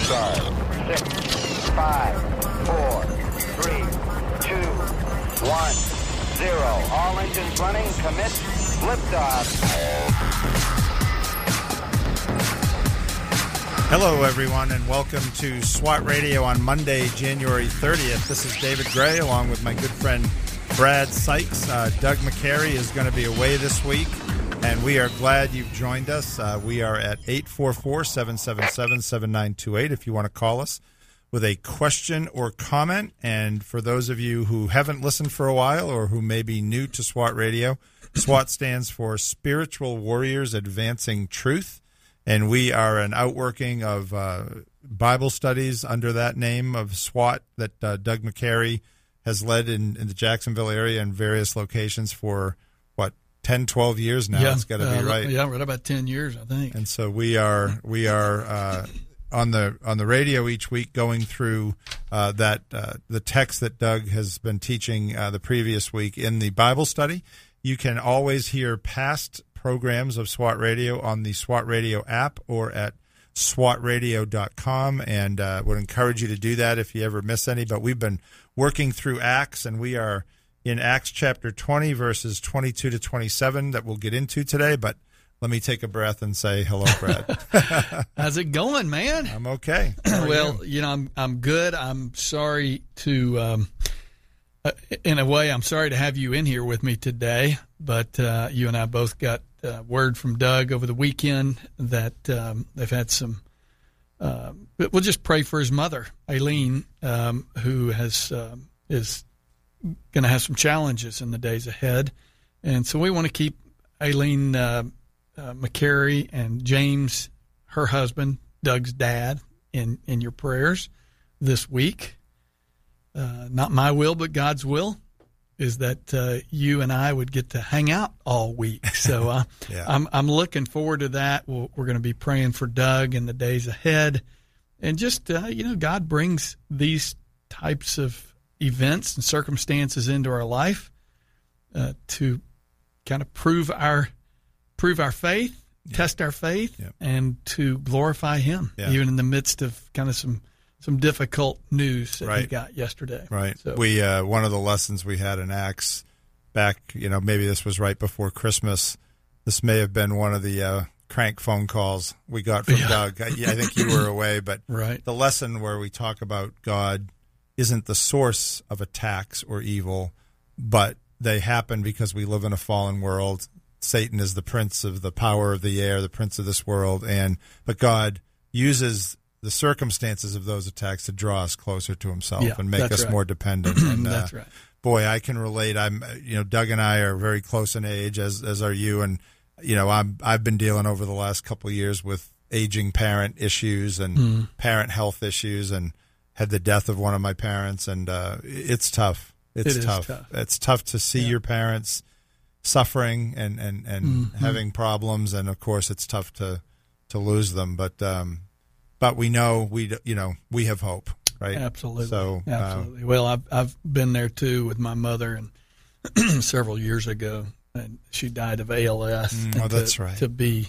Start. Six, five, four, three, two, one, zero. All engines running. Commit. Liftoff. Hello, everyone, and welcome to SWAT Radio on Monday, January 30th. This is David Gray, along with my good friend Brad Sykes. Uh, Doug McCary is going to be away this week, and we are glad you've joined us. Uh, we are at 844 777 7928 if you want to call us with a question or comment. And for those of you who haven't listened for a while or who may be new to SWAT Radio, SWAT stands for Spiritual Warriors Advancing Truth and we are an outworking of uh, Bible studies under that name of SWAT that uh, Doug McCary has led in, in, the Jacksonville area and various locations for 10, 12 years now. Yeah, it's got to uh, be right. Yeah, right about ten years, I think. And so we are we are uh, on the on the radio each week going through uh, that uh, the text that Doug has been teaching uh, the previous week in the Bible study. You can always hear past programs of SWAT Radio on the SWAT Radio app or at swatradio.com and uh, would encourage you to do that if you ever miss any. But we've been working through Acts and we are in Acts chapter 20, verses 22 to 27 that we'll get into today. But let me take a breath and say hello, Brad. How's it going, man? I'm okay. Well, you? you know, I'm I'm good. I'm sorry to, um, uh, in a way, I'm sorry to have you in here with me today. But uh, you and I both got uh, word from Doug over the weekend that um, they've had some. Uh, we'll just pray for his mother, Aileen, um, who has um, is going to have some challenges in the days ahead, and so we want to keep Aileen uh, uh, McCary and James, her husband, Doug's dad, in in your prayers this week. Uh, not my will, but God's will is that uh, you and I would get to hang out all week. So uh, Yeah. I'm I'm looking forward to that. We'll, we're going to be praying for Doug in the days ahead, and just uh, you know, God brings these types of events and circumstances into our life uh, to kind of prove our prove our faith, test our faith, Yep. and to glorify Him, Yeah. even in the midst of kind of some some difficult news that Right. got yesterday. Right. So, We uh, one of the lessons we had in Acts back, you know, maybe this was right before Christmas. This may have been one of the uh, crank phone calls we got from Yeah. Doug. I, I think you were away, but Right. the lesson where we talk about God isn't the source of attacks or evil, but they happen because we live in a fallen world. Satan is the prince of the power of the air, the prince of this world, and but God uses the circumstances of those attacks to draw us closer to Himself Yeah, and make us right. more dependent. And, uh, That's right. boy, I can relate. I'm, you know, Doug and I are very close in age, as as are you, and you know, I'm I've been dealing over the last couple of years with aging parent issues and Hmm. parent health issues, and had the death of one of my parents, and uh, it's tough. It's It tough. tough. It's tough to see your parents suffering and and and Mm-hmm. having problems, and of course, it's tough to to lose them. But um, but we know we you know we have hope, right? Absolutely. So uh, absolutely. well, I've I've been there too with my mother, and several years ago, and she died of ALS. Mm, oh, to- that's right. To be,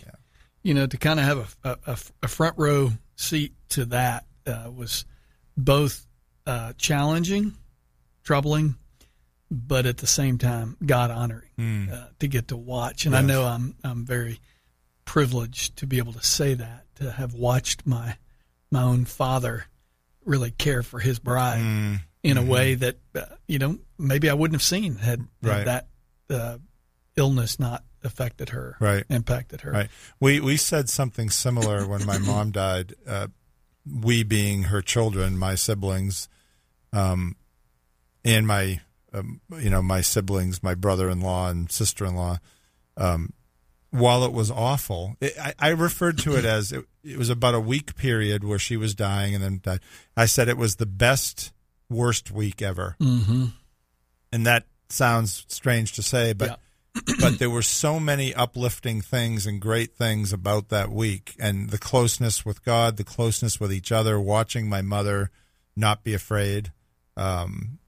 you know, to kind of have a, a, a front row seat to that uh, was both uh, challenging, troubling, but at the same time, God honoring Mm. uh, to get to watch. And I know I'm I'm very privileged to be able to say that to have watched my my own father really care for his bride mm, in a way that uh, you know maybe I wouldn't have seen had, had Right. that uh, illness not affected her, Right. impacted her. Right. We we said something similar when my mom died. We being her children, my siblings, um, and my um, you know my siblings, my brother-in-law and sister-in-law. Um, while it was awful, it, I, I referred to it as it, it was about a week period where she was dying and then died. I said it was the best worst week ever, Mm-hmm. and that sounds strange to say, but but there were so many uplifting things and great things about that week and the closeness with God, the closeness with each other, watching my mother not be afraid, um,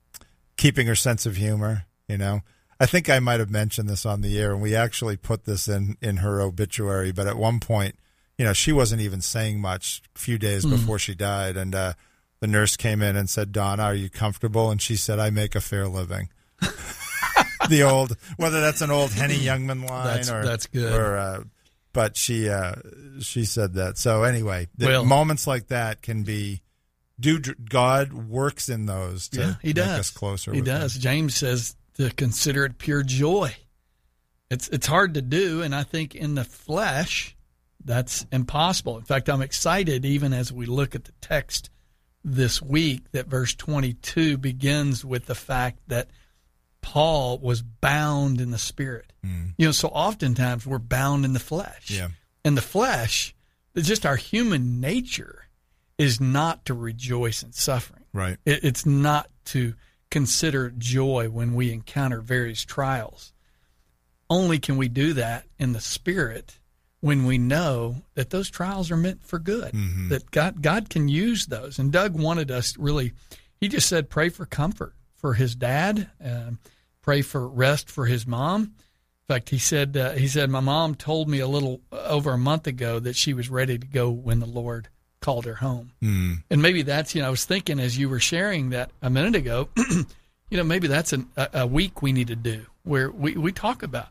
keeping her sense of humor, you know. I think I might have mentioned this on the air, and we actually put this in in her obituary. But at one point, you know, she wasn't even saying much a few days Hmm. before she died. And uh, the nurse came in and said, Donna, are you comfortable? And she said, I make a fair living. The old, whether that's an old Henny Youngman line That's- or that's good. Or, uh, but she uh, she said that. So anyway, the Well- moments like that can be. Do God works in those to yeah, he make does. us closer? He with him. does. James says to consider it pure joy. It's it's hard to do, and I think in the flesh, that's impossible. In fact, I'm excited even as we look at the text this week that verse 22 begins with the fact that Paul was bound in the spirit. You know, so oftentimes we're bound in the flesh. Yeah. And the flesh, just our human nature is not to rejoice in suffering. Right. It, it's not to consider joy when we encounter various trials. Only can we do that in the spirit when we know that those trials are meant for good. That God God can use those. And Doug wanted us really. He just said pray for comfort for his dad, um, pray for rest for his mom. In fact, he said uh, he said my mom told me a little over a month ago that she was ready to go when the Lord called her home. And maybe that's, you know, I was thinking as you were sharing that a minute ago, you know, maybe that's an, a, a week we need to do where we, we talk about,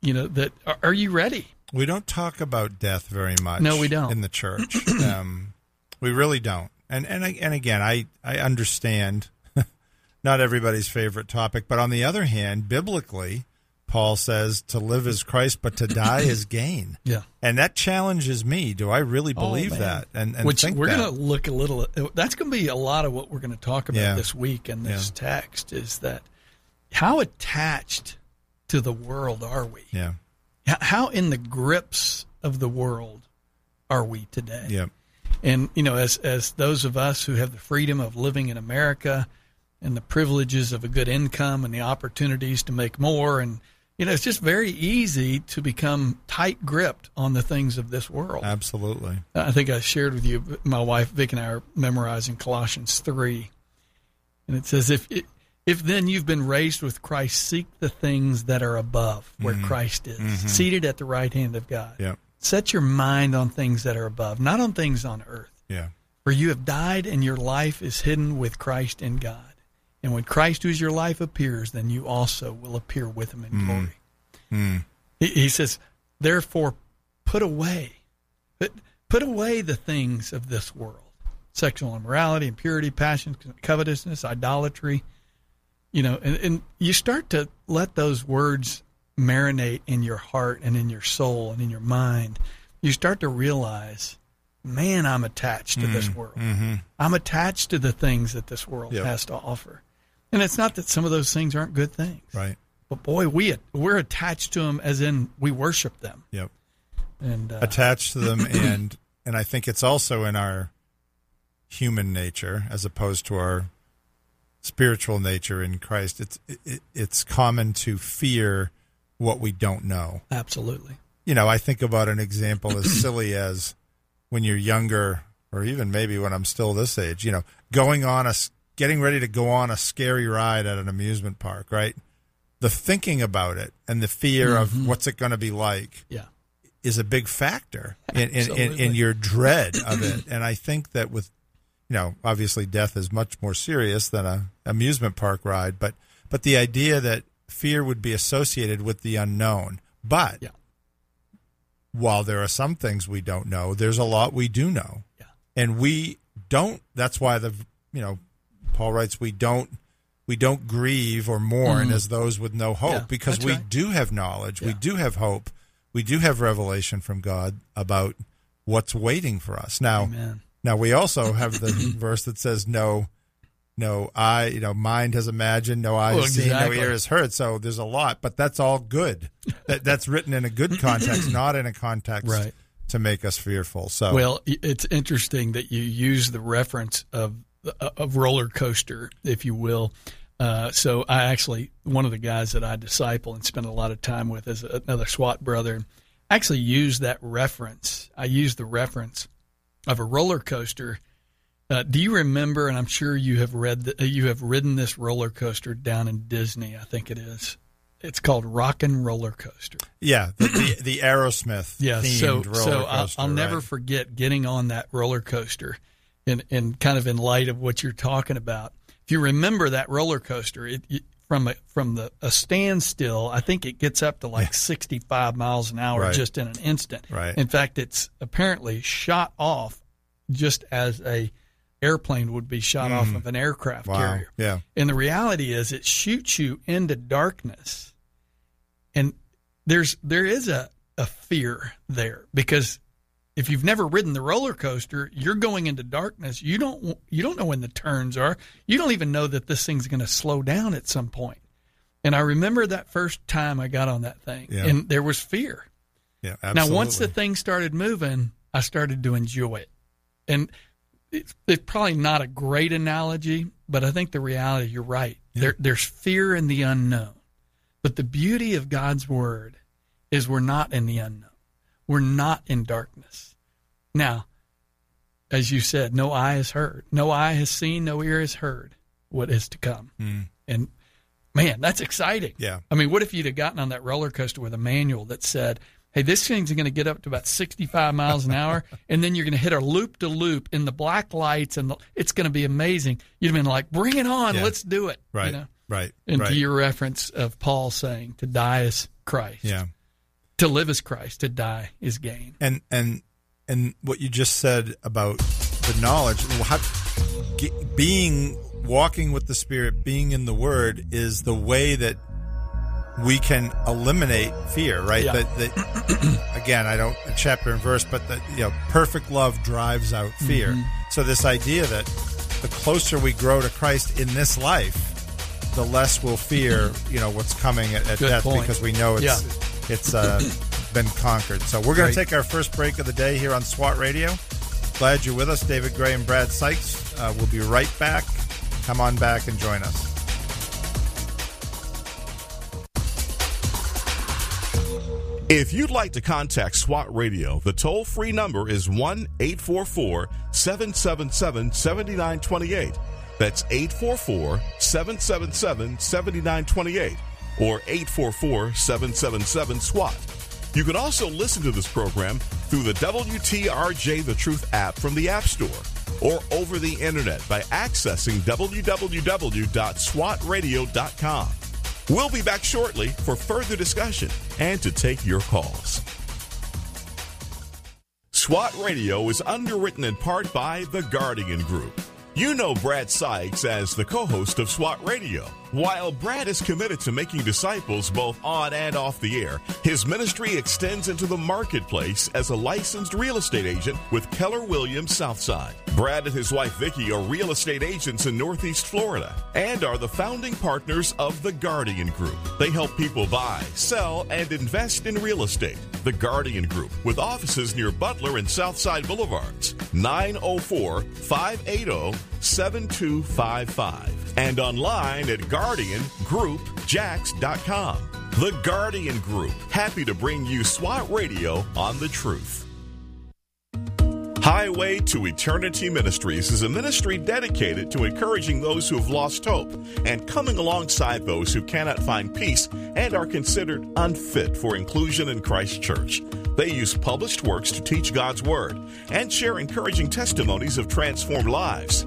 you know, that are, are you ready? We don't talk about death very much. No, we don't. in the church. um, we really don't. And and and again, I I understand not everybody's favorite topic, but on the other hand, biblically, Paul says to live is Christ, but to die is gain. Yeah. And that challenges me. Do I really oh, believe Oh, that? And, and Which we're going to look a little, that's going to be a lot of what we're going to talk about Yeah. this week in this Yeah. text is that how attached to the world are we? Yeah. How in the grips of the world are we today? Yeah. And you know, as as those of us who have the freedom of living in America and the privileges of a good income and the opportunities to make more and you know, it's just very easy to become tight gripped on the things of this world. Absolutely. I think I shared with you my wife Vic and I are memorizing Colossians 3. And it says if if then you've been raised with Christ seek the things that are above where mm-hmm. Christ is, mm-hmm. seated at the right hand of God. Yeah. Set your mind on things that are above, not on things on earth. Yeah. For you have died, and your life is hidden with Christ in God. And when Christ, who is your life, appears, then you also will appear with him in mm. glory. Mm. He, he says, therefore, put away, put, put away the things of this world sexual immorality, impurity, passion, covetousness, idolatry. You know, and, and you start to let those words marinate in your heart and in your soul and in your mind. You start to realize man, I'm attached to this mm. world. Mm-hmm. I'm attached to the things that this world Yep. has to offer. And it's not that some of those things aren't good things, Right. but boy, we we're attached to them as in we worship them. Yep. And uh, attached to them and and I think it's also in our human nature as opposed to our spiritual nature in Christ it's it, it's common to fear what we don't know absolutely, you know I think about an example as silly as when you're younger or even maybe when I'm still this age you know going on a getting ready to go on a scary ride at an amusement park right the thinking about it and the fear of mm-hmm. what's it going to be like yeah, is a big factor in, in, in, in your dread of it. And I think that with, you know, obviously death is much more serious than a amusement park ride, but but the idea that fear would be associated with the unknown. But Yeah. while there are some things we don't know, there's a lot we do know. Yeah. And we don't that's why the you know, Paul writes we don't we don't grieve or mourn mm-hmm. as those with no hope. Yeah, because we right. do have knowledge, we do have hope, we do have revelation from God about what's waiting for us. Now, Amen. now we also have the verse that says no no eye, you know, mind has imagined, no eye Well, has seen, no ear has heard. So there's a lot, but that's all good. that, that's written in a good context, not in a context Right. to make us fearful. So Well, it's interesting that you use the reference of of roller coaster, if you will. Uh, so I actually one of the guys that I disciple and spend a lot of time with is another SWAT brother. Actually, use that reference. I use the reference of a roller coaster. Uh, do you remember? And I'm sure you have read. The, you have ridden this roller coaster down in Disney. I think it is. it's called Rock and Roller Coaster. Yeah, the the, the Aerosmith Yeah, themed so roller so I'll. I'll never forget getting on that roller coaster, and and kind of in light of what you're talking about. If you remember that roller coaster, it, it from a from the a standstill, I think it gets up to like 65 miles an hour Right. just in an instant. Right. In fact, it's apparently shot off just as a airplane would be shot off of an aircraft Mm. Wow. carrier. Yeah. And the reality is, it shoots you into darkness, and there's there is a a fear there because if you've never ridden the roller coaster, you're going into darkness. You don't you don't know when the turns are. You don't even know that this thing's going to slow down at some point. And I remember that first time I got on that thing, Yeah. and there was fear. Yeah. Absolutely. Now, once the thing started moving, I started to enjoy it. And it's, it's probably not a great analogy, but I think the reality, you're right. There, there's fear in the unknown. But the beauty of God's word is we're not in the unknown, we're not in darkness. Now, as you said, no eye has heard, no eye has seen, no ear has heard what is to come. Hmm. And man, that's exciting. Yeah. I mean, what if you'd have gotten on that roller coaster with a manual that said, hey, this thing's going to get up to about 65 miles an hour, and then you're going to hit a loop to loop in the black lights, and the, it's going to be amazing. You'd have been like, bring it on, Yeah. let's do it. right. You know? Right. And right. to your reference of Paul saying, to die is Christ. yeah. To live is Christ, to die is gain. and and and what you just said about the knowledge, how, being walking with the spirit being in the word is the way that we can eliminate fear right Yeah. that, that again i don't chapter and verse but that you know perfect love drives out fear Mm-hmm. so this idea that the closer we grow to christ in this life the less we'll fear you know what's coming at, at death point. because we know it's Yeah. It's uh, been conquered. So we're going to take our first break of the day here on SWAT Radio. Glad you're with us, David Gray and Brad Sykes. Uh, we'll be right back. Come on back and join us. If you'd like to contact SWAT Radio, the toll free number is 1 844 777 7928. That's 844 777 7928 or 844 777 SWAT. You can also listen to this program through the WTRJ The Truth app from the App Store or over the internet by accessing www.swatradio.com. We'll be back shortly for further discussion and to take your calls. SWAT Radio is underwritten in part by The Guardian Group. You know Brad Sykes as the co host of SWAT Radio. While Brad is committed to making disciples both on and off the air, his ministry extends into the marketplace as a licensed real estate agent with Keller Williams Southside. Brad and his wife Vicki are real estate agents in Northeast Florida and are the founding partners of The Guardian Group. They help people buy, sell, and invest in real estate. The Guardian Group, with offices near Butler and Southside Boulevards, 904 580 7255, and online at GuardianGroupJax.com. The Guardian Group, happy to bring you SWAT Radio on the truth. Highway to Eternity Ministries is a ministry dedicated to encouraging those who have lost hope and coming alongside those who cannot find peace and are considered unfit for inclusion in Christ's church. They use published works to teach God's Word and share encouraging testimonies of transformed lives.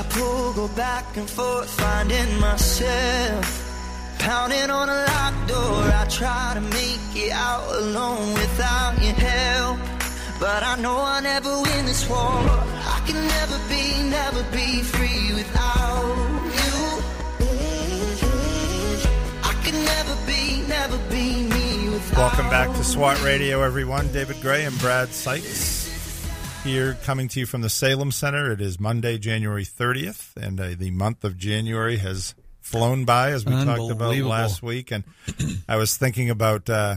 I pull, go back and forth, finding myself. Pounding on a locked door, I try to make it out alone without your help. But I know I'll never win this war. I can never be, never be free without you. I can never be, never be me without Welcome back to SWAT Radio, everyone. David Gray and Brad Sykes here coming to you from the Salem Center. It is Monday, January 30th, and uh, the month of January has flown by, as we talked about last week. And I was thinking about uh,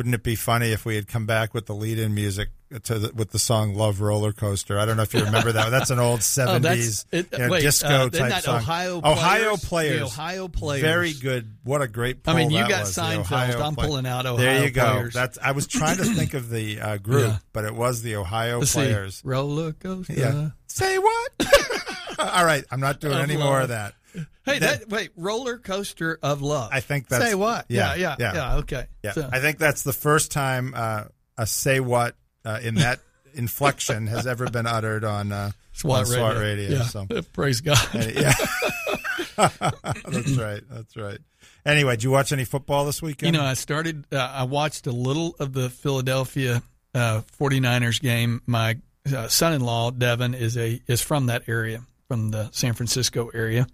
wouldn't it be funny if we had come back with the lead-in music to the, with the song "Love Roller Coaster"? I don't know if you remember that. That's an old Oh, seventies it, you know, disco uh, type song. Ohio Ohio Players? players, The Ohio Players. very good. What a great. I mean, you got was, Seinfeld. I'm Play- pulling out There Ohio you go. Players. That's. I was trying to think of the uh, group, Yeah. but it was the Ohio Let's see. players. Roller coaster. Yeah. Say what? All right, I'm not doing any more of that. Hey, That- that, wait, roller coaster of love. I think that's say what? Yeah, yeah, yeah, yeah. okay. Yeah, So- I think that's the first time uh, a "say what" uh, in that inflection has ever been uttered on uh, SWAT on radio. SWAT radio. Yeah. So, Praise God. and- yeah, that's right. That's right. Anyway, did you watch any football this weekend? You know, I started, uh, I watched a little of the Philadelphia uh, 49ers game. My uh, son in law, Devin, is a is from that area, from the San Francisco area.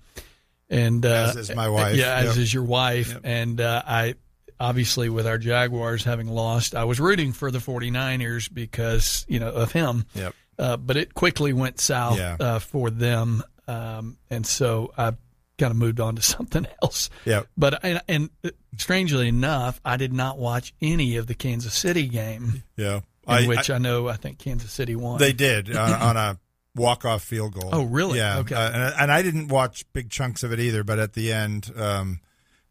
And uh, As is my wife. Yeah, as Yep. is your wife. Yep. And uh, I obviously, with our Jaguars having lost, I was rooting for the 49ers because, you know, of him. Yep. Uh, but it quickly went south Yeah. uh, for them. Um, and so I kind of moved on to something else. Yep. But and, and strangely enough, I did not watch any of the Kansas City game, Yeah. in I- which I- I, know I think Kansas City won. They did on, on a walk-off field goal. Oh, really? Yeah. Okay. Uh, and, and I didn't watch big chunks of it either, but at the end, um,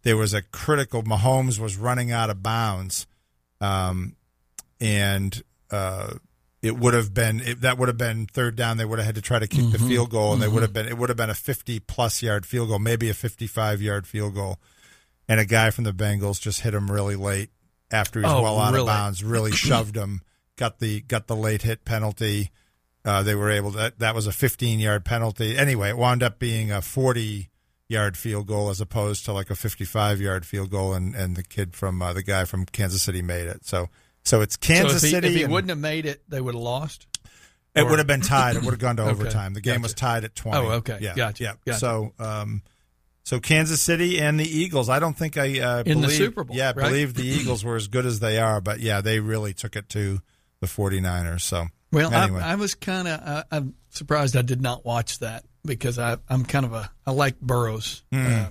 there was a critical. Mahomes was running out of bounds, um, and uh, it would have been it, that would have been third down. They would have had to try to kick the Mm-hmm. field goal, and they would have been it would have been a fifty-plus yard field goal, maybe a fifty-five-yard field goal, and a guy from the Bengals just hit him really late after he was Oh, well out really? of bounds. Really shoved him. Got the got the late hit penalty. Uh, they were able to. That, that was a 15 yard penalty. Anyway, it wound up being a 40 yard field goal as opposed to like a 55 yard field goal, and, and the kid from uh, the guy from Kansas City made it. So so it's so Kansas if he, City. if he and wouldn't have made it, they would have lost. it or- would have been tied. It would have gone to Okay. overtime. The game Gotcha. was tied at 20. Oh, okay. Yeah, Gotcha. Yeah. Gotcha. So um, so Kansas City and the Eagles. I don't think I uh, In the Super Bowl, Yeah, right? believe the Eagles were as good as they are, but yeah, they really took it to the 49ers. So Well, anyway. I, I was kind of uh, I'm surprised I did not watch that because I I'm kind of a I like Burrows. Mm. Uh,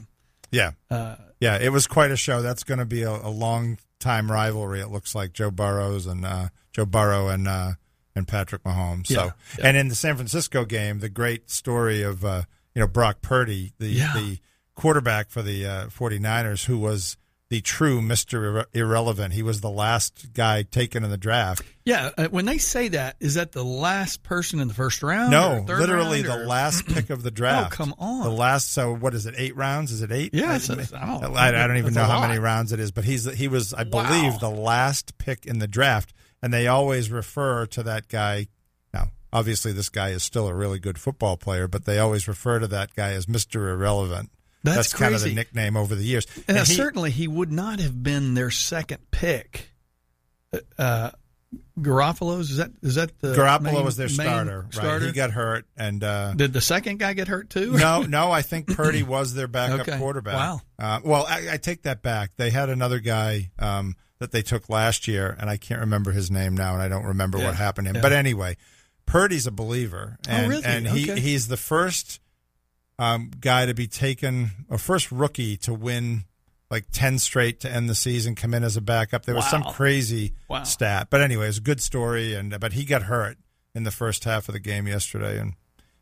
yeah. uh, Yeah, it was quite a show. That's going to be a, a long time rivalry. It looks like Joe Burrows and uh, Joe Burrow and uh, and Patrick Mahomes. Yeah, so, yeah. and in the San Francisco game, the great story of uh, you know Brock Purdy, the Yeah. the quarterback for the uh, 49ers, who was the true Irre- Irrelevant. He was the last guy taken in the draft. yeah, uh, when they say that, is that the last person in the first round? No, literally round, the last pick of the draft. Oh, come on. The last. So what is it? Eight rounds? Is it eight? Yeah, I, it's- it's- I don't- I, I don't even know how lot. many rounds it is, but he's he was I Wow. believe the last pick in the draft, and they always refer to that guy. Now, obviously, this guy is still a really good football player, but they always refer to that guy as Mister Irrelevant. That's kind of the nickname over the years. And And he- certainly he would not have been their second pick. Uh, Garoppolo's is that is that the Garoppolo main- was their starter, right? starter? He got hurt, and uh, Did the second guy get hurt too? no, no, I think Purdy was their backup Okay. quarterback. Wow. Uh, well, I, I take that back. They had another guy um, that they took last year, and I can't remember his name now, and I don't remember Yeah. what happened to him. Yeah. But anyway, Purdy's a believer, and Oh, really? and he Okay. he's the first um, guy to be taken, a first rookie to win like ten straight to end the season, come in as a backup. There was some crazy Wow. stat, but anyway, it was a good story. And but he got hurt in the first half of the game yesterday, and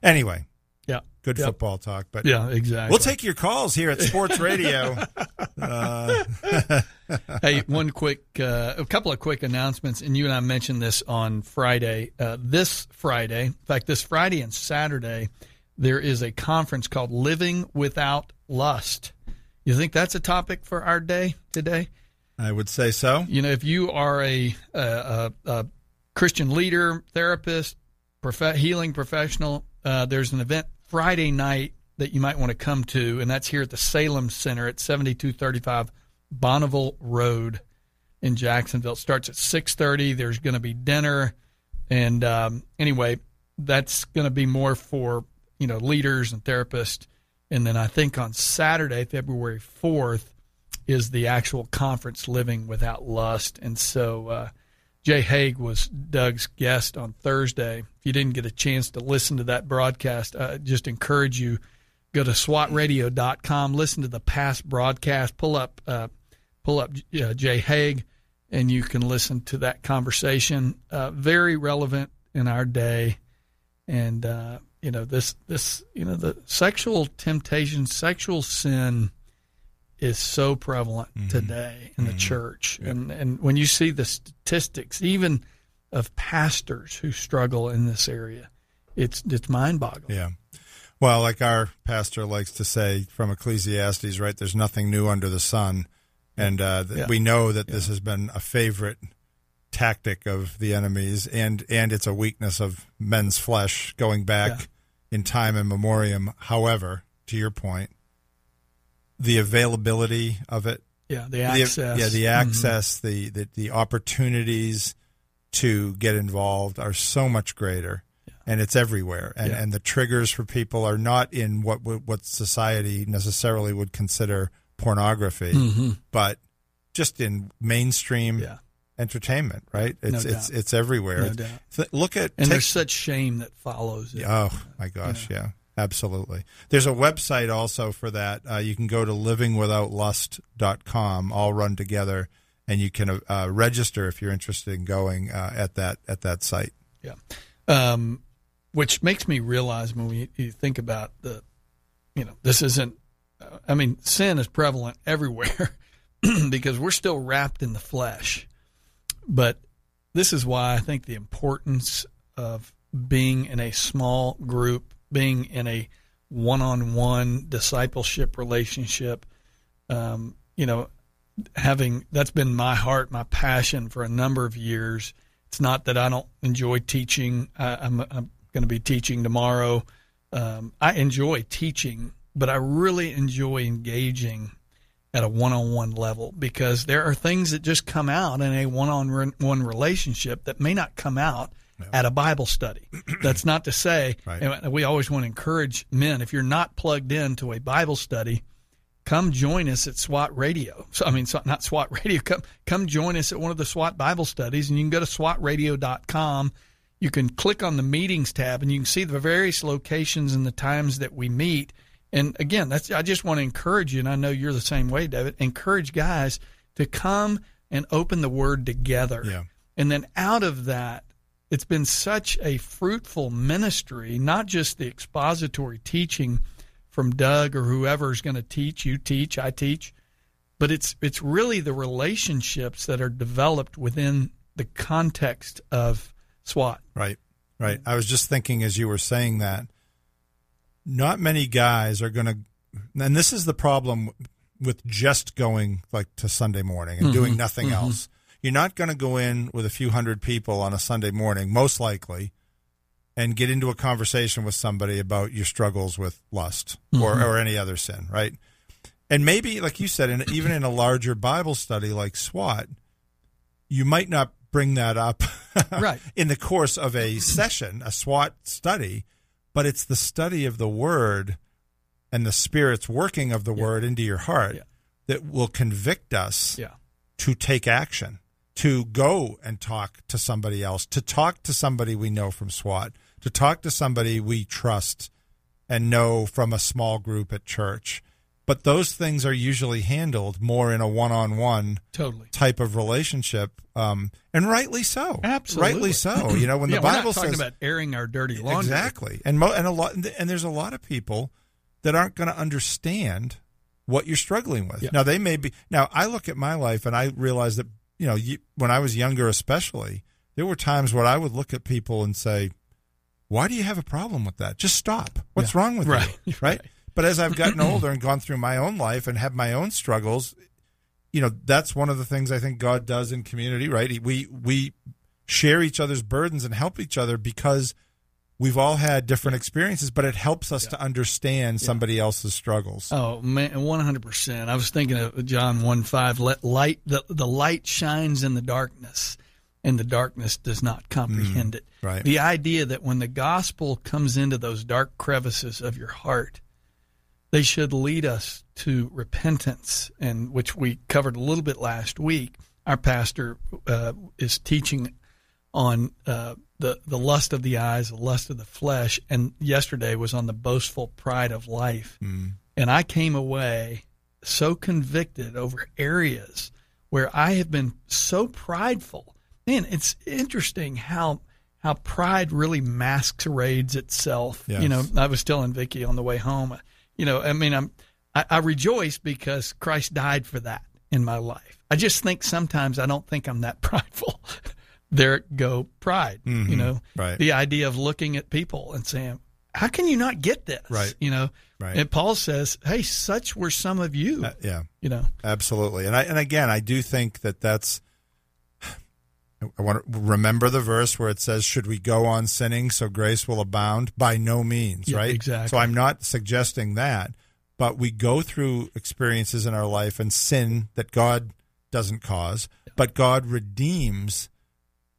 anyway, Yeah. good Yep. football talk. But Yeah, exactly. We'll take your calls here at Sports Radio. uh, hey, one quick, uh, a couple of quick announcements, and you and I mentioned this on Friday. Uh, this Friday, in fact, this Friday and Saturday, there is a conference called Living Without Lust. You think that's a topic for our day today? I would say so. You know, if you are a, a, a, Christian leader, therapist, prof- healing professional, uh, there's an event Friday night that you might want to come to, and that's here at the Salem Center at 7235 Bonneval Road in Jacksonville. It starts at 6:30. There's going to be dinner, and um, anyway, that's going to be more for you know leaders and therapists. And then I think on Saturday, February 4th, is the actual conference Living Without Lust. And so uh, Jay Haig was Doug's guest on Thursday. If you didn't get a chance to listen to that broadcast, I just encourage you go to swatradio.com, listen to the past broadcast, pull up uh, pull up uh, Jay Haig, and you can listen to that conversation. Uh, very relevant in our day, and uh, you know this this you know the sexual temptation, sexual sin is so prevalent Mm-hmm. today in the church, and and when you see the statistics, even of pastors who struggle in this area, it's it's mind boggling. Yeah. Well, like our pastor likes to say from Ecclesiastes, right? There's nothing new under the sun, and uh, Yeah. we know that this has been a favorite tactic of the enemies, and and it's a weakness of men's flesh going back Yeah. In time and memoriam. However, to your point, the availability of it Yeah, the the- access. yeah, the Mhm. access, the, the the opportunities to get involved are so much greater, and it's everywhere. And Yeah. and the triggers for people are not in what what society necessarily would consider pornography, Mhm. but just in mainstream Yeah. Entertainment. Right? It's No it's it's everywhere. No. Th- Look at And take- there's such shame that follows it. Oh my gosh, yeah. Absolutely. There's a website also for that. Uh, you can go to livingwithoutlust.com, all run together, and you can uh, register if you're interested in going uh, at that at that site. Yeah. Um, which makes me realize when we, you think about the, you know, this isn't, uh, I mean, sin is prevalent everywhere because we're still wrapped in the flesh. But this is why I think the importance of being in a small group, being in a one on one discipleship relationship, um, you know, having that's been my heart, my passion for a number of years. It's not that I don't enjoy teaching. I, I'm, I'm going to be teaching tomorrow. Um, I enjoy teaching, but I really enjoy engaging at a one-on-one level because there are things that just come out in a one-on-one relationship that may not come out at a Bible study. That's not to say, Right. we always want to encourage men if you're not plugged into a Bible study, come join us at SWAT Radio. So I mean, so, not SWAT Radio. Come come join us at one of the SWAT Bible studies, and you can go to SWATRadio.com. You can click on the meetings tab, and you can see the various locations and the times that we meet. And again, that's I just want to encourage you, and I know you're the same way, David. Encourage guys to come and open the Word together. Yeah. And then out of that, it's been such a fruitful ministry, not just the expository teaching from Doug or whoever's going to teach, you teach, I teach, but it's it's really the relationships that are developed within the context of SWAT. Right. Right. I was just thinking as you were saying that, not many guys are going to, and this is the problem with just going like to Sunday morning and doing mm-hmm. nothing mm-hmm. else. You're not going to go in with a few hundred people on a Sunday morning, most likely, and get into a conversation with somebody about your struggles with lust or, mm-hmm. or any other sin, right? And maybe, like you said, in, even in a larger Bible study like SWAT, you might not bring that up Right. in the course of a session, a SWAT study, but it's the study of the Word and the Spirit's working of the Word into your heart Yeah. that will convict us Yeah. to take action, to go and talk to somebody else, to talk to somebody we know from SWAT, to talk to somebody we trust and know from a small group at church. But those things are usually handled more in a one on one Totally. type of relationship, um, and rightly so. Absolutely. rightly so. You know, when yeah, the Bible talking says about airing our dirty laundry. exactly, and mo- and a lot, and there's a lot of people that aren't going to understand what you're struggling with. Yeah. Now they may be. Now I look at my life and I realize that you know you, when I was younger, especially, there were times where I would look at people and say, "Why do you have a problem with that? Just stop. What's Yeah. wrong with Right. you?" Right. But as I've gotten older and gone through my own life and have my own struggles, you know, that's one of the things I think God does in community, right? We we share each other's burdens and help each other because we've all had different experiences, but it helps us to understand somebody else's struggles. Oh man, one hundred percent. I was thinking of John one five. Let light the the light shines in the darkness, and the darkness does not comprehend mm-hmm. it. right. The idea that when the gospel comes into those dark crevices of your heart, they should lead us to repentance, and which we covered a little bit last week. Our pastor uh, is teaching on uh, the the lust of the eyes, the lust of the flesh, and yesterday was on the boastful pride of life. Mm. And I came away so convicted over areas where I have been so prideful. Man, it's interesting how how pride really masquerades itself. Yes. You know, I was telling Vicky on the way home. You know, I mean, I'm I, I rejoice because Christ died for that in my life. I just think sometimes I don't think I'm that prideful. there go pride. Mhm. You know, Right. the idea of looking at people and saying, "How can you not get this?" Right. You know, Right. and Paul says, "Hey, such were some of you." Uh, yeah. you know, Absolutely. And I and again, I do think that that's I want to remember the verse where it says, "Should we go on sinning so grace will abound?" By no means, Yeah, right? exactly. So I'm not suggesting that, but we go through experiences in our life and sin that God doesn't cause, but God redeems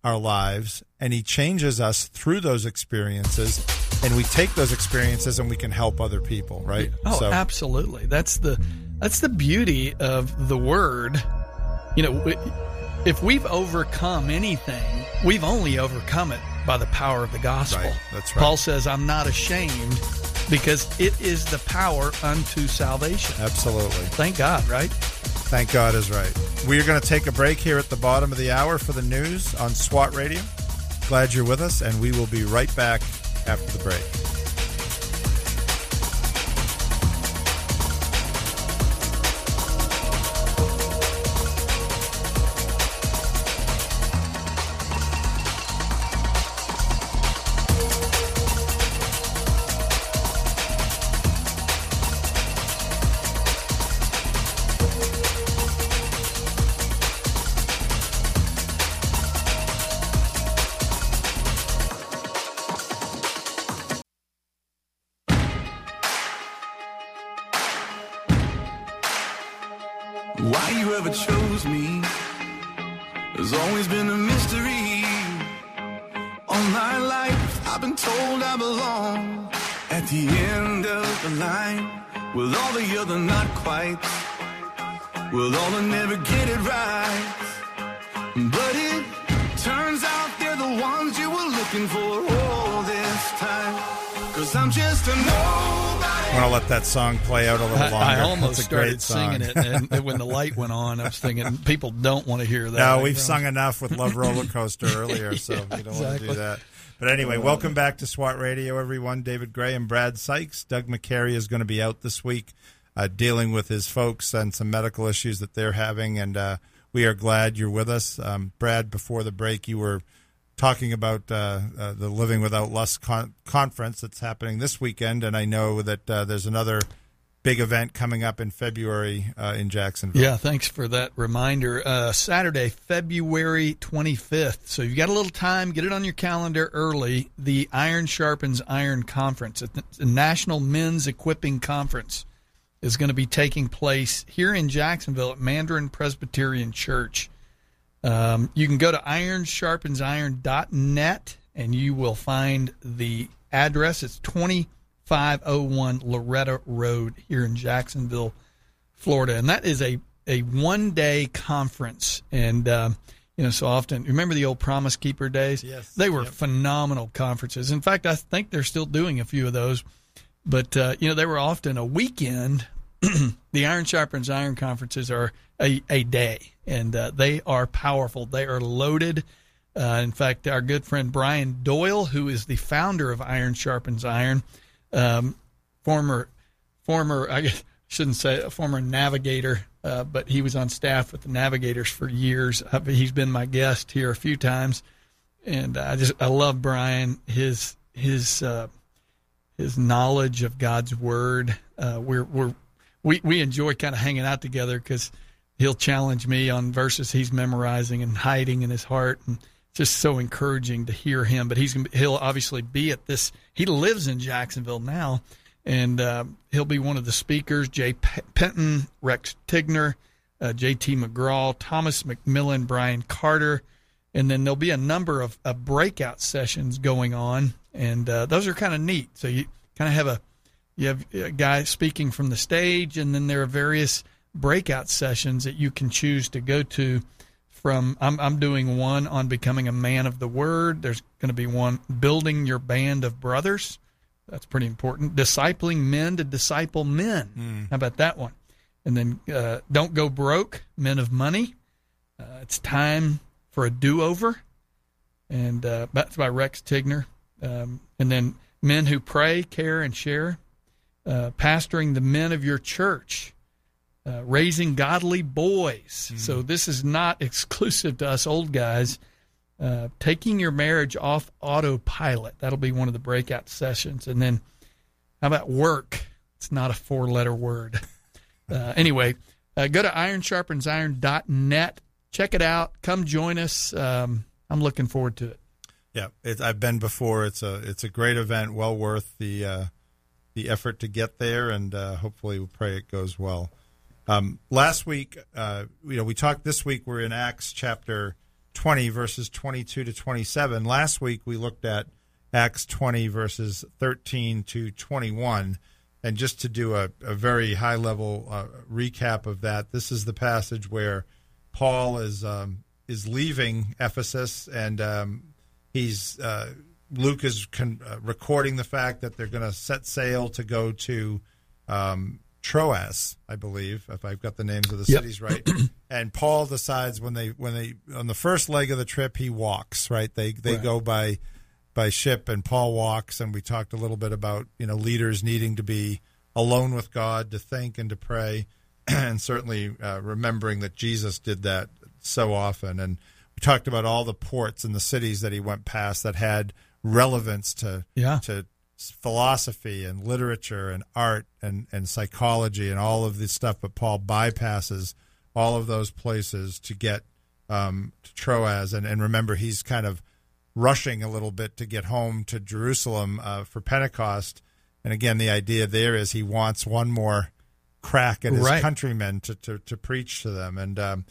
our lives and he changes us through those experiences and we take those experiences and we can help other people, right? Oh, so absolutely. That's the that's the beauty of the word. You know, w- if we've overcome anything, we've only overcome it by the power of the gospel. Right. That's right. Paul says, "I'm not ashamed because it is the power unto salvation." absolutely. Thank God, right? Thank God is right. We are going to take a break here at the bottom of the hour for the news on SWAT Radio. Glad you're with us, and we will be right back after the break. Cause I'm just a nobody. I want to let that song play out a little longer. I almost That's great started singing it, and, and when the light went on, I was thinking people don't want to hear that. No, we've You know? sung enough with Love Roller Coaster earlier, so we don't want to do that. But anyway, welcome back to SWAT Radio, everyone. David Gray and Brad Sykes. Doug McCary is going to be out this week uh, dealing with his folks and some medical issues that they're having, and uh, we are glad you're with us. Um, Brad, before the break, you were talking about uh, uh, the Living Without Lust con- conference that's happening this weekend, and I know that uh, there's another big event coming up in February uh, in Jacksonville. Yeah, thanks for that reminder. Uh, Saturday, February 25th. So you've got a little time. Get it on your calendar early. The Iron Sharpens Iron Conference, It's the National Men's Equipping Conference, is going to be taking place here in Jacksonville at Mandarin Presbyterian Church. Um, you can go to ironsharpensiron.net and you will find the address. It's 2501 Loretto Road here in Jacksonville, Florida. And that is a, a one day conference. And, um, you know, so often, remember the old Promise Keeper days? Yes. They were Yep. phenomenal conferences. In fact, I think they're still doing a few of those. But, uh, you know, they were often a weekend the Iron Sharpens Iron conferences are a, a day, and uh, they are powerful. They are loaded. Uh, in fact, our good friend Brian Doyle, who is the founder of Iron Sharpens Iron, um, former former I guess, shouldn't say a former navigator, uh, but he was on staff with the Navigators for years. Uh, he's been my guest here a few times, and I just I love Brian his his uh, his knowledge of God's word. Uh, we're we're we we enjoy kind of hanging out together because he'll challenge me on verses he's memorizing and hiding in his heart, and just so encouraging to hear him. But he's he'll obviously be at this. He lives in Jacksonville now, and uh, he'll be one of the speakers. Jay Penton, Rex Tigner, uh, J.T. McGraw, Thomas McMillan, Brian Carter, and then there'll be a number of, of breakout sessions going on, and uh, those are kind of neat. So you kind of have a you have a guy speaking from the stage, and then there are various breakout sessions that you can choose to go to from I'm I'm doing one on becoming a man of the word. There's going to be one building your band of brothers. That's pretty important. Discipling men to disciple men. How about that one? And then uh, don't go broke, men of money. Uh, it's time for a do-over, and uh, that's by Rex Tigner. Um, and then men who pray, care, and share. Uh, pastoring the men of your church uh, raising godly boys. So this is not exclusive to us old guys. Uh, taking your marriage off autopilot. That'll be one of the breakout sessions. And then, how about work? It's not a four letter word. Uh, anyway, uh, go to ironsharpensiron.net. Check it out. Come join us. Um, I'm looking forward to it. Yeah, it, I've been before. It's a it's a great event, well worth the uh, the effort to get there, and uh, hopefully we pray it goes well. Um, last week, uh, you know, we talked. This week we're in Acts chapter twenty, verses twenty-two to twenty-seven. Last week we looked at Acts twenty, verses thirteen to twenty-one. And just to do a, a very high level uh, recap of that, this is the passage where Paul is um, is leaving Ephesus, and um, he's uh, Luke is con- uh, recording the fact that they're going to set sail to go to um, Troas, I believe, if I've got the names of the Yep. cities right. and Paul decides when they when they on the first leg of the trip he walks right. They they Right. go by by ship, and Paul walks. And we talked a little bit about you know leaders needing to be alone with God to think and to pray, and certainly uh, remembering that Jesus did that so often. And we talked about all the ports and the cities that he went past that had relevance to Yeah. to philosophy and literature and art and, and psychology and all of this stuff, but Paul bypasses all of those places to get um, to Troas. And, and remember, he's kind of rushing a little bit to get home to Jerusalem uh, for Pentecost. And again, the idea there is he wants one more crack at his Right. countrymen to, to, to preach to them. And um,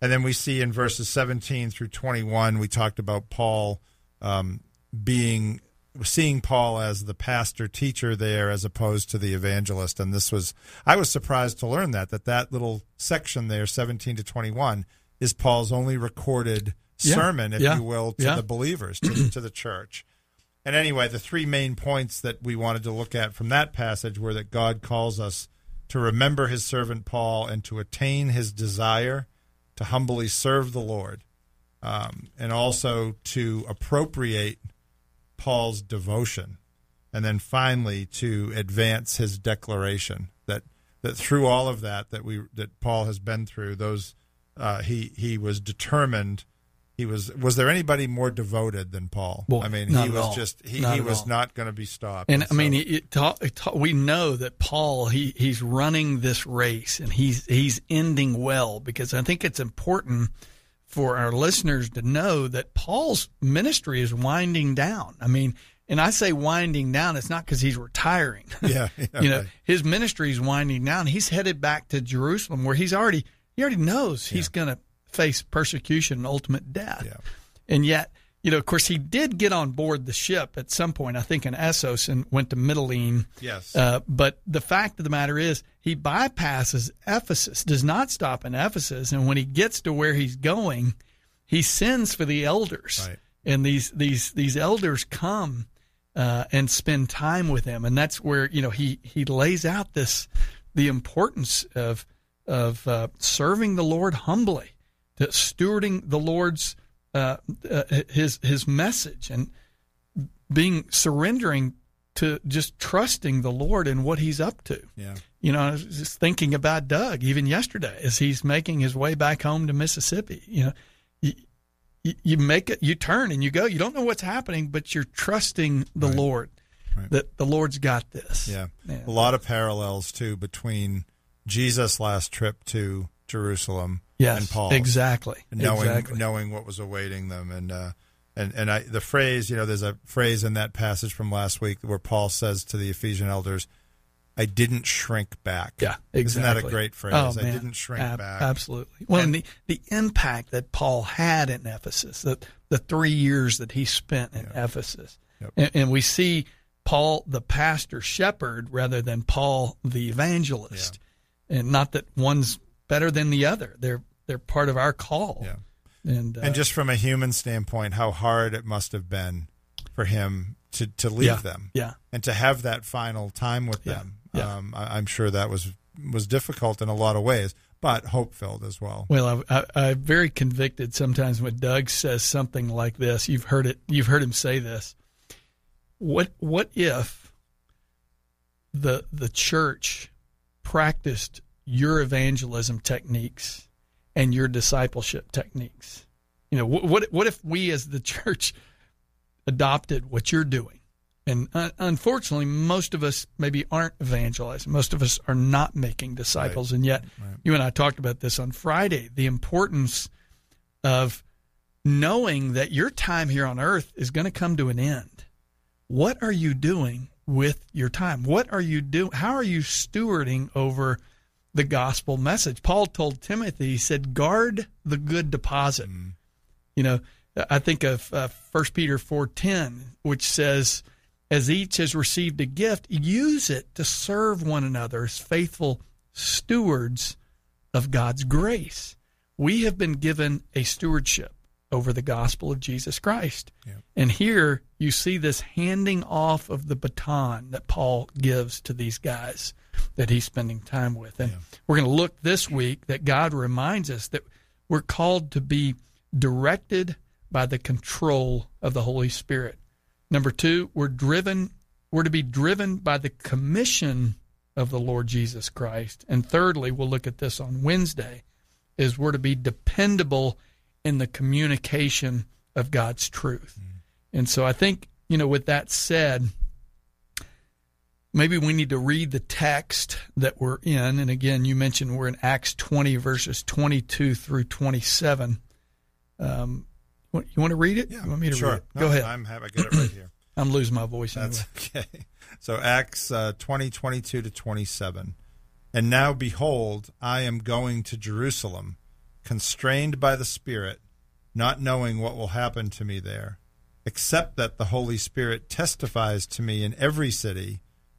and then we see in verses 17 through 21, we talked about Paul um, being seeing Paul as the pastor teacher there as opposed to the evangelist. And this was I was surprised to learn that that that little section there, 17 to 21, is Paul's only recorded Yeah. sermon, if Yeah. you will, to Yeah. the believers, to the, to the church. And anyway, the three main points that we wanted to look at from that passage were that God calls us to remember his servant Paul and to attain his desire to humbly serve the Lord, um, and also to appropriate Paul's devotion, and then finally to advance his declaration that that through all of that that we that Paul has been through, those uh, he he was determined. He was. Was there anybody more devoted than Paul? Boy, I mean, he was all. just he, Not he was all. not going to be stopped. And I mean, so- it, it ta- it ta- we know that Paul he he's running this race and he's he's ending well because I think it's important for our listeners to know that Paul's ministry is winding down. I mean, and I say winding down, it's not because he's retiring. yeah, yeah, you know, right. his ministry is winding down. He's headed back to Jerusalem where he's already he already knows he's going to face persecution and ultimate death. Yeah. And yet, you know, of course, he did get on board the ship at some point, I think in Assos, and went to Mytilene. Yes. Uh, but the fact of the matter is, he bypasses Ephesus, does not stop in Ephesus, and when he gets to where he's going, he sends for the elders, Right. and these these these elders come uh, and spend time with him, and that's where you know he he lays out this the importance of of uh, serving the Lord humbly, to stewarding the Lord's uh, uh, his his message, and being surrendering to just trusting the Lord and what He's up to. yeah. You know, I was just thinking about Doug even yesterday as he's making his way back home to Mississippi. You know, you, you, make it, you turn and you go. You don't know what's happening, but you're trusting the Lord Right. that the Lord's got this. Yeah. Yeah. A lot of parallels too between Jesus' last trip to Jerusalem Yes, and Paul. exactly, Knowing exactly. knowing what was awaiting them and uh and and I the phrase, you know, there's a phrase in that passage from last week where Paul says to the Ephesian elders, I didn't shrink back. Yeah, Isn't that a great phrase? Oh, I didn't shrink Ab- back. Absolutely. Well, and, And- the, the impact that Paul had in Ephesus, the, the three years that he spent in Ephesus. Yep. And, and we see Paul, the pastor shepherd, rather than Paul, the evangelist. And not that one's better than the other. They're, they're part of our call. Yeah. And uh, And just from a human standpoint, how hard it must have been for him to, to leave Yeah. them yeah, and to have that final time with Yeah. them. Yeah. Um, I, I'm sure that was was difficult in a lot of ways, but hope filled as well. Well, I, I, I'm very convicted sometimes when Doug says something like this. You've heard it. You've heard him say this. What What if the the church practiced your evangelism techniques and your discipleship techniques? You know, what what, if we as the church adopted what you're doing? And uh, unfortunately, most of us maybe aren't evangelizing. Most of us are not making disciples. And yet, you and I talked about this on Friday the importance of knowing that your time here on earth is going to come to an end. What are you doing with your time? What are you doing? How are you stewarding over the gospel message? Paul told Timothy, he said, guard the good deposit. You know, I think of uh, 1 Peter 4.10, which says, as each has received a gift, use it to serve one another as faithful stewards of God's grace. We have been given a stewardship over the gospel of Jesus Christ. And here you see this handing off of the baton that Paul gives to these guys that he's spending time with. And we're going to look this week that God reminds us that we're called to be directed by the control of the Holy Spirit. Number two, we're driven, we're to be driven by the commission of the Lord Jesus Christ. And thirdly, we'll look at this on Wednesday, is we're to be dependable in the communication of God's truth. Mm. And so I think, you know, with that said, maybe we need to read the text that we're in. And again, you mentioned we're in Acts 20, verses 22 through 27. Um, you want to read it? you want me to sure. read it? No, Go ahead. I'm happy. I got it right here. I'm losing my voice anyway. That's okay. So Acts uh, 20, 22 to 27. And now behold, I am going to Jerusalem, constrained by the Spirit, not knowing what will happen to me there, except that the Holy Spirit testifies to me in every city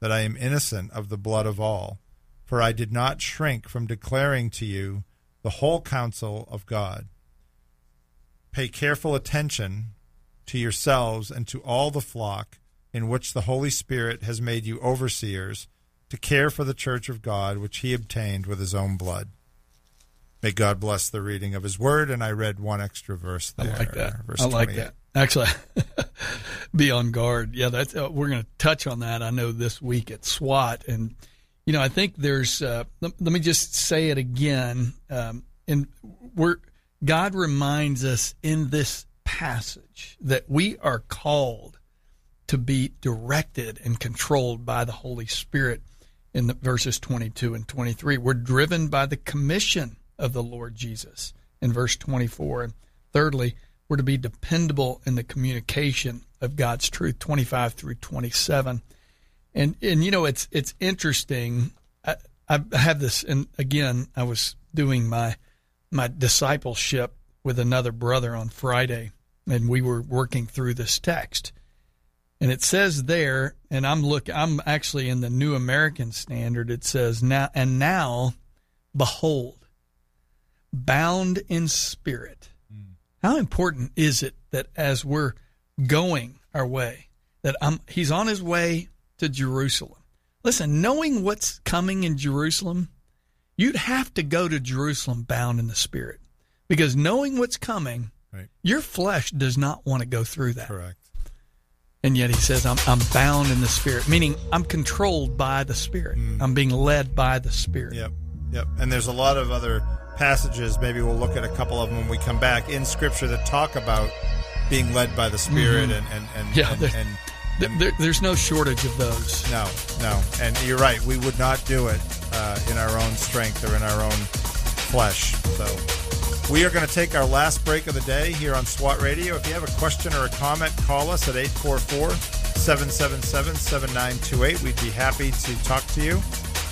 that I am innocent of the blood of all, for I did not shrink from declaring to you the whole counsel of God. Pay careful attention to yourselves and to all the flock in which the Holy Spirit has made you overseers to care for the church of God, which he obtained with his own blood. May God bless the reading of his word. And I read one extra verse there. I like that. Verse I like 28. that. Actually, be on guard. Yeah, that's uh, we're going to touch on that. I know this week at SWAT, and you know, I think there's. Uh, let, let me just say it again. Um, and we're God reminds us in this passage that we are called to be directed and controlled by the Holy Spirit. In the verses 22 and 23, we're driven by the commission of the Lord Jesus. In verse 24, and thirdly, we're to be dependable in the communication of God's truth. 25 through 27, and and you know it's it's interesting. I, I have this, and again, I was doing my my discipleship with another brother on Friday, and we were working through this text. And it says there, and I'm look I'm actually in the New American Standard, it says now and now behold, bound in spirit. How important is it that as we're going our way, that I'm, he's on his way to Jerusalem? Listen, knowing what's coming in Jerusalem, you'd have to go to Jerusalem bound in the spirit. Because knowing what's coming, Right. your flesh does not want to go through that. Correct. And yet he says, I'm, I'm bound in the Spirit, meaning I'm controlled by the Spirit. Mm. I'm being led by the Spirit. Yep. Yep. And there's a lot of other passages, maybe we'll look at a couple of them when we come back in Scripture that talk about being led by the Spirit and, and, and, Mm-hmm. Yeah, and, there- and Th- there, there's no shortage of those. No, no. And you're right. We would not do it uh, in our own strength or in our own flesh. So We are going to take our last break of the day here on SWAT Radio. If you have a question or a comment, call us at 844 777 7928. We'd be happy to talk to you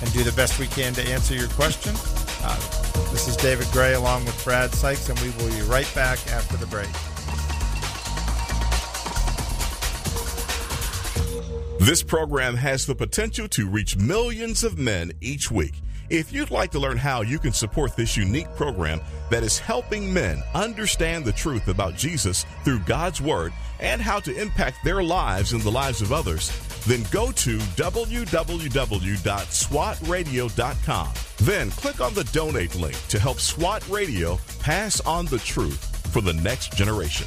and do the best we can to answer your question. Uh, this is David Gray along with Brad Sykes, and we will be right back after the break. This program has the potential to reach millions of men each week. If you'd like to learn how you can support this unique program that is helping men understand the truth about Jesus through God's Word and how to impact their lives and the lives of others, then go to www.swatradio.com. Then click on the donate link to help SWAT Radio pass on the truth for the next generation.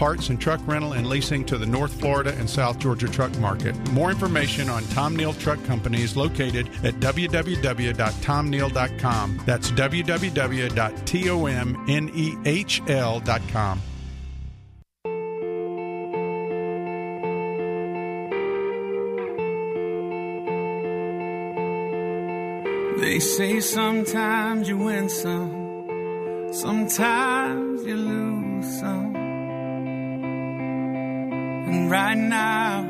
parts and truck rental and leasing to the North Florida and South Georgia truck market. More information on Tom Nehl Truck Company is located at www.tomnehl.com. That's www.tomnehl.com. They say sometimes you win some, sometimes you lose some. And right now,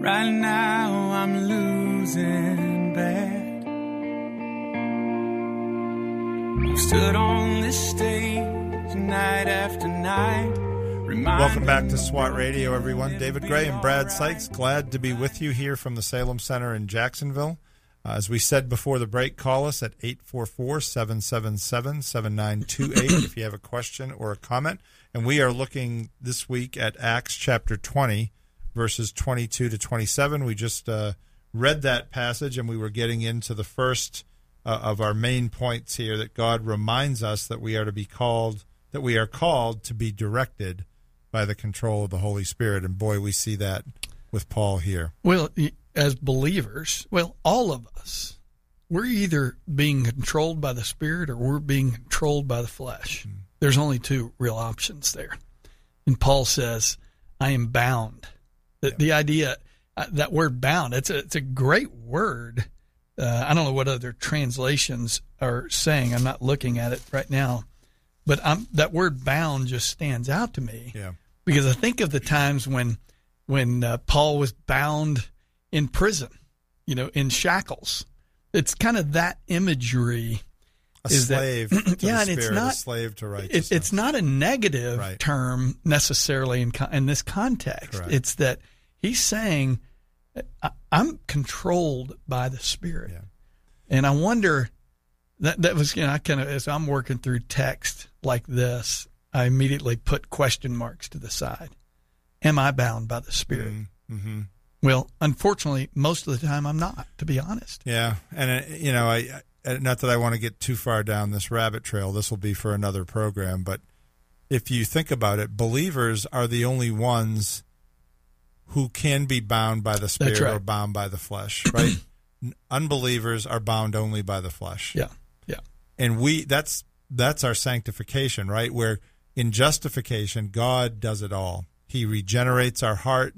right now, I'm losing bad. I've stood on this stage night after night. Welcome back to SWAT Radio, everyone. David Gray and Brad Sykes, glad to be with you here from the Salem Center in Jacksonville. Uh, as we said before the break, call us at 844 777 7928 if you have a question or a comment. And we are looking this week at Acts chapter 20, verses 22 to 27. We just uh, read that passage and we were getting into the first uh, of our main points here that God reminds us that we are to be called, that we are called to be directed by the control of the Holy Spirit. And boy, we see that with Paul here. Well, as believers, well, all of us, we're either being controlled by the Spirit or we're being controlled by the flesh. Mm. There's only two real options there. And Paul says, I am bound. The, yeah. the idea, uh, that word bound, it's a, it's a great word. Uh, I don't know what other translations are saying. I'm not looking at it right now. But I'm, that word bound just stands out to me. Yeah. Because I think of the times when when uh, Paul was bound in prison, you know, in shackles. It's kind of that imagery. A is slave, that, yeah, and it's not a slave to righteousness. It, it's not a negative right. term necessarily in in this context. Correct. It's that he's saying, "I'm controlled by the Spirit," yeah. and I wonder that that was you know I kind of as I'm working through text like this, I immediately put question marks to the side. Am I bound by the Spirit? Mm-hmm. Well, unfortunately, most of the time I'm not, to be honest. Yeah, and uh, you know, I, I not that I want to get too far down this rabbit trail. This will be for another program, but if you think about it, believers are the only ones who can be bound by the spirit right. or bound by the flesh, right? Unbelievers are bound only by the flesh. Yeah. Yeah. And we that's that's our sanctification, right? Where in justification God does it all. He regenerates our heart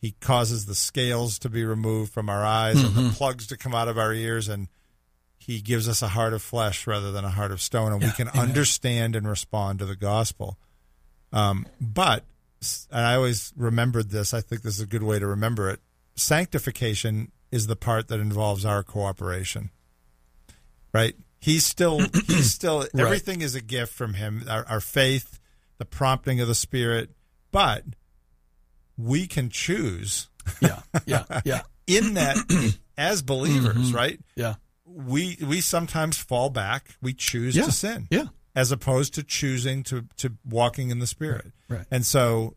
he causes the scales to be removed from our eyes mm-hmm. and the mm-hmm. plugs to come out of our ears, and He gives us a heart of flesh rather than a heart of stone, and yeah, we can amen. understand and respond to the gospel. Um, but, and I always remembered this, I think this is a good way to remember it sanctification is the part that involves our cooperation, right? He's still, he's still, right. everything is a gift from Him, our, our faith, the prompting of the Spirit, but we can choose. Yeah, yeah, yeah. in that, as believers, mm-hmm. right? Yeah. We we sometimes fall back. We choose yeah. to sin. Yeah. As opposed to choosing to to walking in the Spirit. Right. And so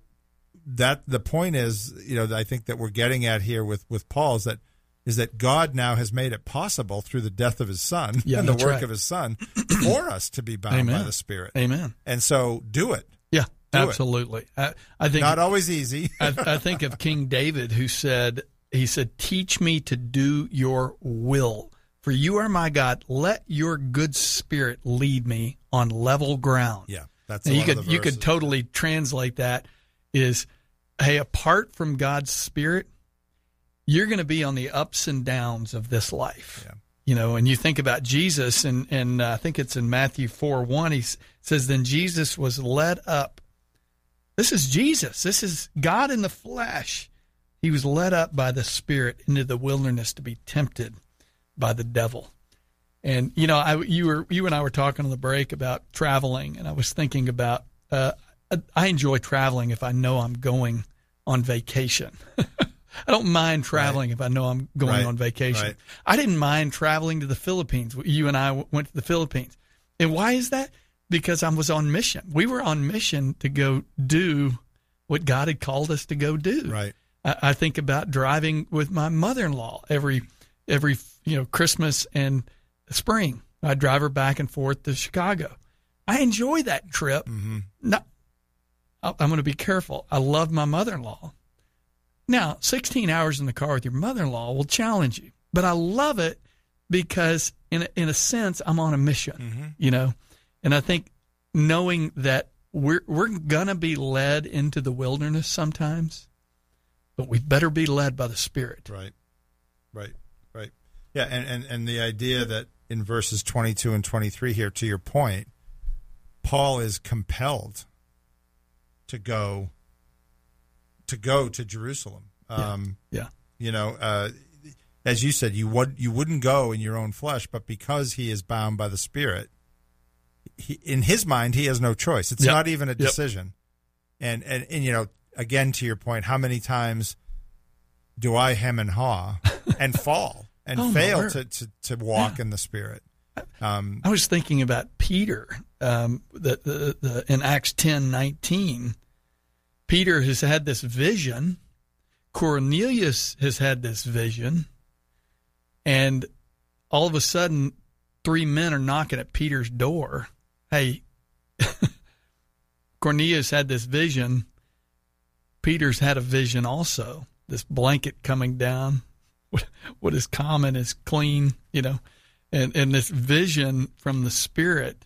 that the point is, you know, I think that we're getting at here with with Paul is that is that God now has made it possible through the death of His Son yeah, and the work right. of His Son for us to be bound Amen. by the Spirit. Amen. And so do it. Do. Absolutely. I, I think Not always easy. I, I think of King David who said, he said, teach me to do your will. For you are my God. Let your good spirit lead me on level ground. yeah, that's you one could you could totally translate that is hey apart from God's spirit you're going to be on the ups and downs of this life Yeah. you know and you think about Jesus and and uh, I think it's in Matthew 4 1 he s- says then Jesus was led up this is Jesus this is God in the flesh he was led up by the spirit into the wilderness to be tempted by the devil and you know, I you were you and I were talking on the break about traveling, and I was thinking about uh, I- I enjoy traveling if I know I'm going on vacation. I don't mind traveling if I know I'm going Right. on vacation. Right. I didn't mind traveling to the Philippines. You and I went to the Philippines, and why is that? Because I was on mission. We were on mission to go do what God had called us to go do. Right. I, I think about driving with my mother-in-law every every you know Christmas and spring. I drive her back and forth to Chicago. I enjoy that trip. Mm-hmm. Not, I'm going to be careful. I love my mother-in-law. Now, 16 hours in the car with your mother-in-law will challenge you, but I love it because, in a, in a sense, I'm on a mission. Mm-hmm. You know, and I think knowing that we're we're gonna be led into the wilderness sometimes, but we better be led by the Spirit. Right. Right. Right. Yeah, and, and, and the idea that in verses 22 and 23 here, to your point, Paul is compelled to go to go to Jerusalem. Um, Yeah. You know, uh, as you said, you would you wouldn't go in your own flesh, but because he is bound by the Spirit, he, in his mind, he has no choice. It's Yep. not even a Yep. decision. And, and and you know, again to your point, how many times do I hem and haw and fall and Oh, fail to, to, to walk in the Spirit? Um, I was thinking about Peter, um, the, the, the, in Acts ten nineteen. Peter has had this vision. Cornelius has had this vision. And all of a sudden, three men are knocking at Peter's door. Hey, Cornelius had this vision. Peter's had a vision also. This blanket coming down. What, what is common is clean, you know and and this vision from the Spirit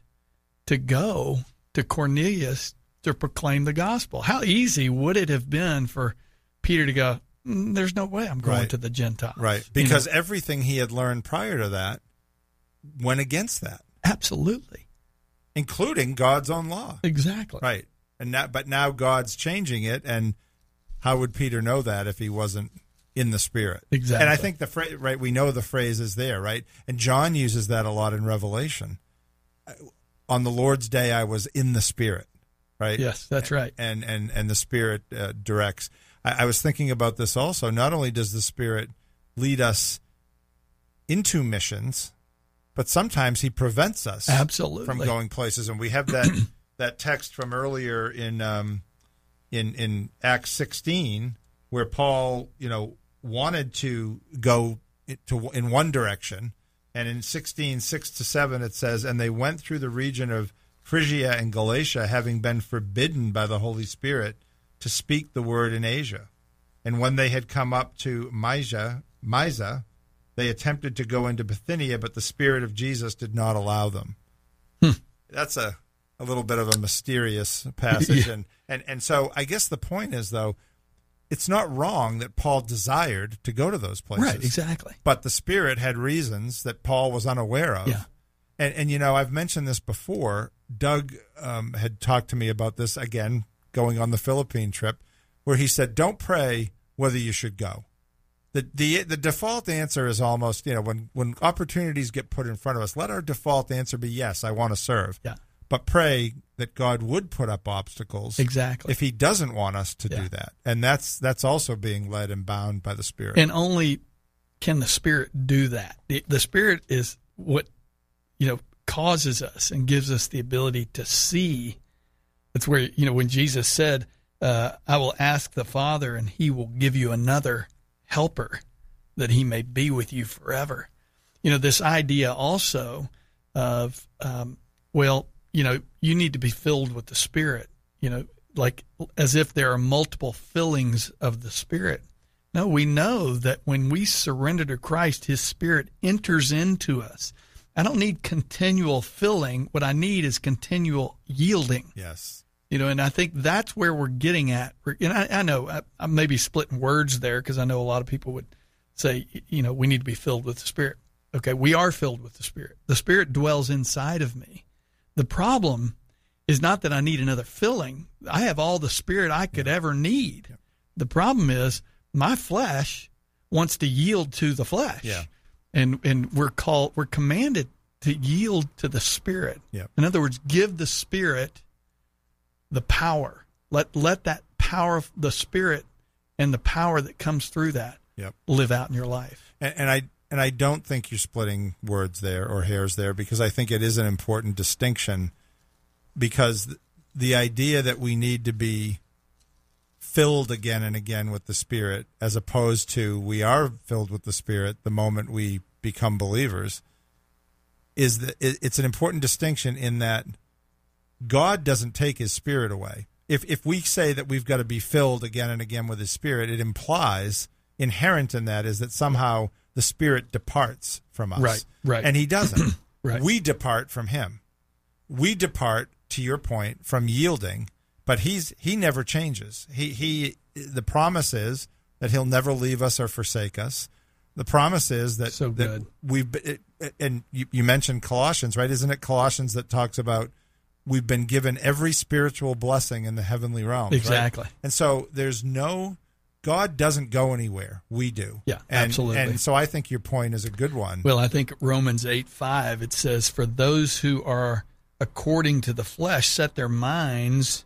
to go to Cornelius to proclaim the gospel. How easy would it have been for Peter to go? "Mm, There's no way I'm going Right. to the Gentiles. right. You know? Because everything he had learned prior to that went against that, absolutely, including God's own law. exactly, Right. And now, but now God's changing it, and how would Peter know that if he wasn't in the Spirit? Exactly. And I think the phrase, right? We know the phrase is there, right? And John uses that a lot in Revelation. On the Lord's day, I was in the Spirit, right? Yes, that's right. And and and the Spirit uh, directs. I, I was thinking about this also. Not only does the Spirit lead us into missions, but sometimes He prevents us Absolutely. from going places. And we have that that text from earlier in um, in in Acts 16 where Paul, you know, wanted to go to in one direction, and in 16 6 to 7 it says, and they went through the region of Phrygia and Galatia, having been forbidden by the Holy Spirit to speak the word in Asia. And when they had come up to Mysia, Mysia, they attempted to go into Bithynia, but the Spirit of Jesus did not allow them. That's a, a little bit of a mysterious passage. and, and, and so I guess the point is, though, it's not wrong that Paul desired to go to those places. right, exactly. But the Spirit had reasons that Paul was unaware of. Yeah. And, and you know, I've mentioned this before. Doug um, had talked to me about this again, going on the Philippine trip, where he said, "Don't pray whether you should go." The, the the default answer is almost you know when when opportunities get put in front of us, let our default answer be yes, I want to serve. Yeah. But pray that God would put up obstacles Exactly. if He doesn't want us to Yeah. do that, and that's that's also being led and bound by the Spirit. and only can the spirit do that the, the spirit is what you know causes us and gives us the ability to see that's where you know when jesus said uh, i will ask the father and he will give you another helper that he may be with you forever you know this idea also of um, well you know you need to be filled with the spirit you know like as if there are multiple fillings of the Spirit. No, we know that when we surrender to Christ, His Spirit enters into us. I don't need continual filling. What I need is continual yielding. Yes. You know, and I think that's where we're getting at. And I, I know I, I may be splitting words there because I know a lot of people would say, you know, we need to be filled with the Spirit. Okay, we are filled with the Spirit. The Spirit dwells inside of me. The problem is not that I need another filling. I have all the Spirit I could ever need. The problem is my flesh wants to yield to the flesh. Yeah. And and we're called we're commanded to yield to the Spirit. Yep. In other words, give the Spirit the power. Let let that power of the Spirit and the power that comes through that Yep. live out in your life. And, and I and I don't think you're splitting words there or hairs there because I think it is an important distinction because the idea that we need to be filled again and again with the spirit as opposed to we are filled with the spirit the moment we become believers is that it's an important distinction in that God doesn't take his spirit away. If if we say that we've got to be filled again and again with his spirit, it implies inherent in that is that somehow the spirit departs from us. Right, right. And he doesn't. Right. We depart from him. We depart to your point from yielding, but he's he never changes. He he the promise is that he'll never leave us or forsake us. The promise is that, So that we've and you, you mentioned Colossians, right? Isn't it Colossians that talks about we've been given every spiritual blessing in the heavenly right? Exactly. And so there's no God doesn't go anywhere. We do. Yeah, and, absolutely. And so I think your point is a good one. Well, I think Romans 8 5, it says, For those who are according to the flesh set their minds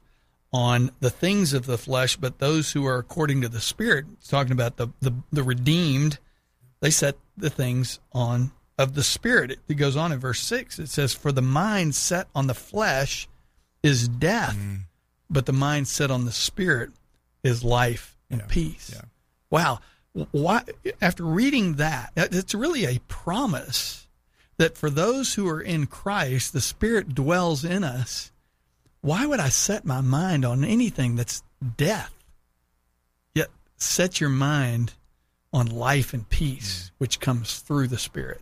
on the things of the flesh, but those who are according to the Spirit, it's talking about the, the, the redeemed, they set the things on of the Spirit. It, goes on in verse 6. It says, For the mind set on the flesh is death, mm. but the mind set on the Spirit is life and Yeah, peace. yeah. Wow. Why, after reading that, that- it's really a promise that for those who are in Christ, the Spirit dwells in us. Why would I set my mind on anything that's death? Yet set your mind on life and peace, mm. which comes through the Spirit.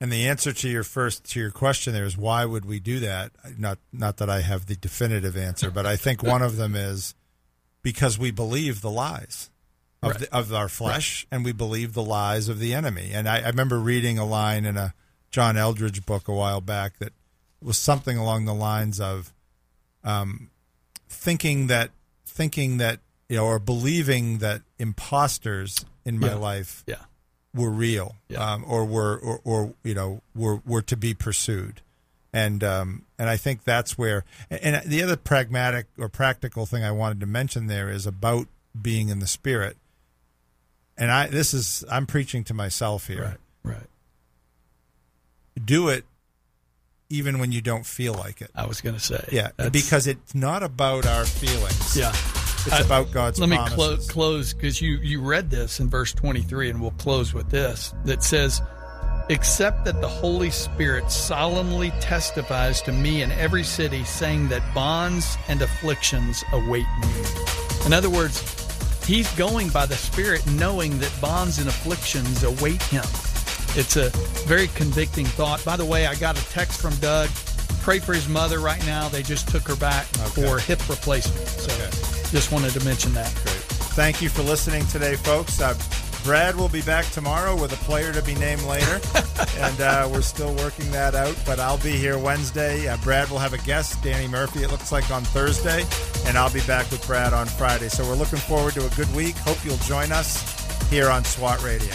And the answer to your first to your question there is why would we do that? Not not that I have the definitive answer, but I think one of them is because we believe the lies of Right. the, of our flesh, and we believe the lies of the enemy. And I, I remember reading a line in a John Eldredge book a while back that was something along the lines of um, thinking that thinking that you know or believing that imposters in my Yeah. life Yeah. Were real Yeah. um, or were or, or you know were were to be pursued and um, and I think that's where and the other pragmatic or practical thing I wanted to mention there is about being in the spirit and I this is I'm preaching to myself here Right. Right. do it even when you don't feel like it I was going to say. yeah That's- because it's not about our feelings Yeah. It's I- about God's Let me promises. clo- close because you, you read this in verse 23, and we'll close with this that says, Except that the Holy Spirit solemnly testifies to me in every city, saying that bonds and afflictions await me. In other words, he's going by the Spirit, knowing that bonds and afflictions await him. It's a very convicting thought. By the way, I got a text from Doug. Pray for his mother right now. They just took her back Okay. for hip replacement. So Okay. Just wanted to mention that. Great. Thank you for listening today, folks. Uh, Brad will be back tomorrow with a player to be named later, and uh, we're still working that out. But I'll be here Wednesday. Uh, Brad will have a guest, Danny Murphy. It looks like on Thursday, and I'll be back with Brad on Friday. So we're looking forward to a good week. Hope you'll join us here on SWAT Radio.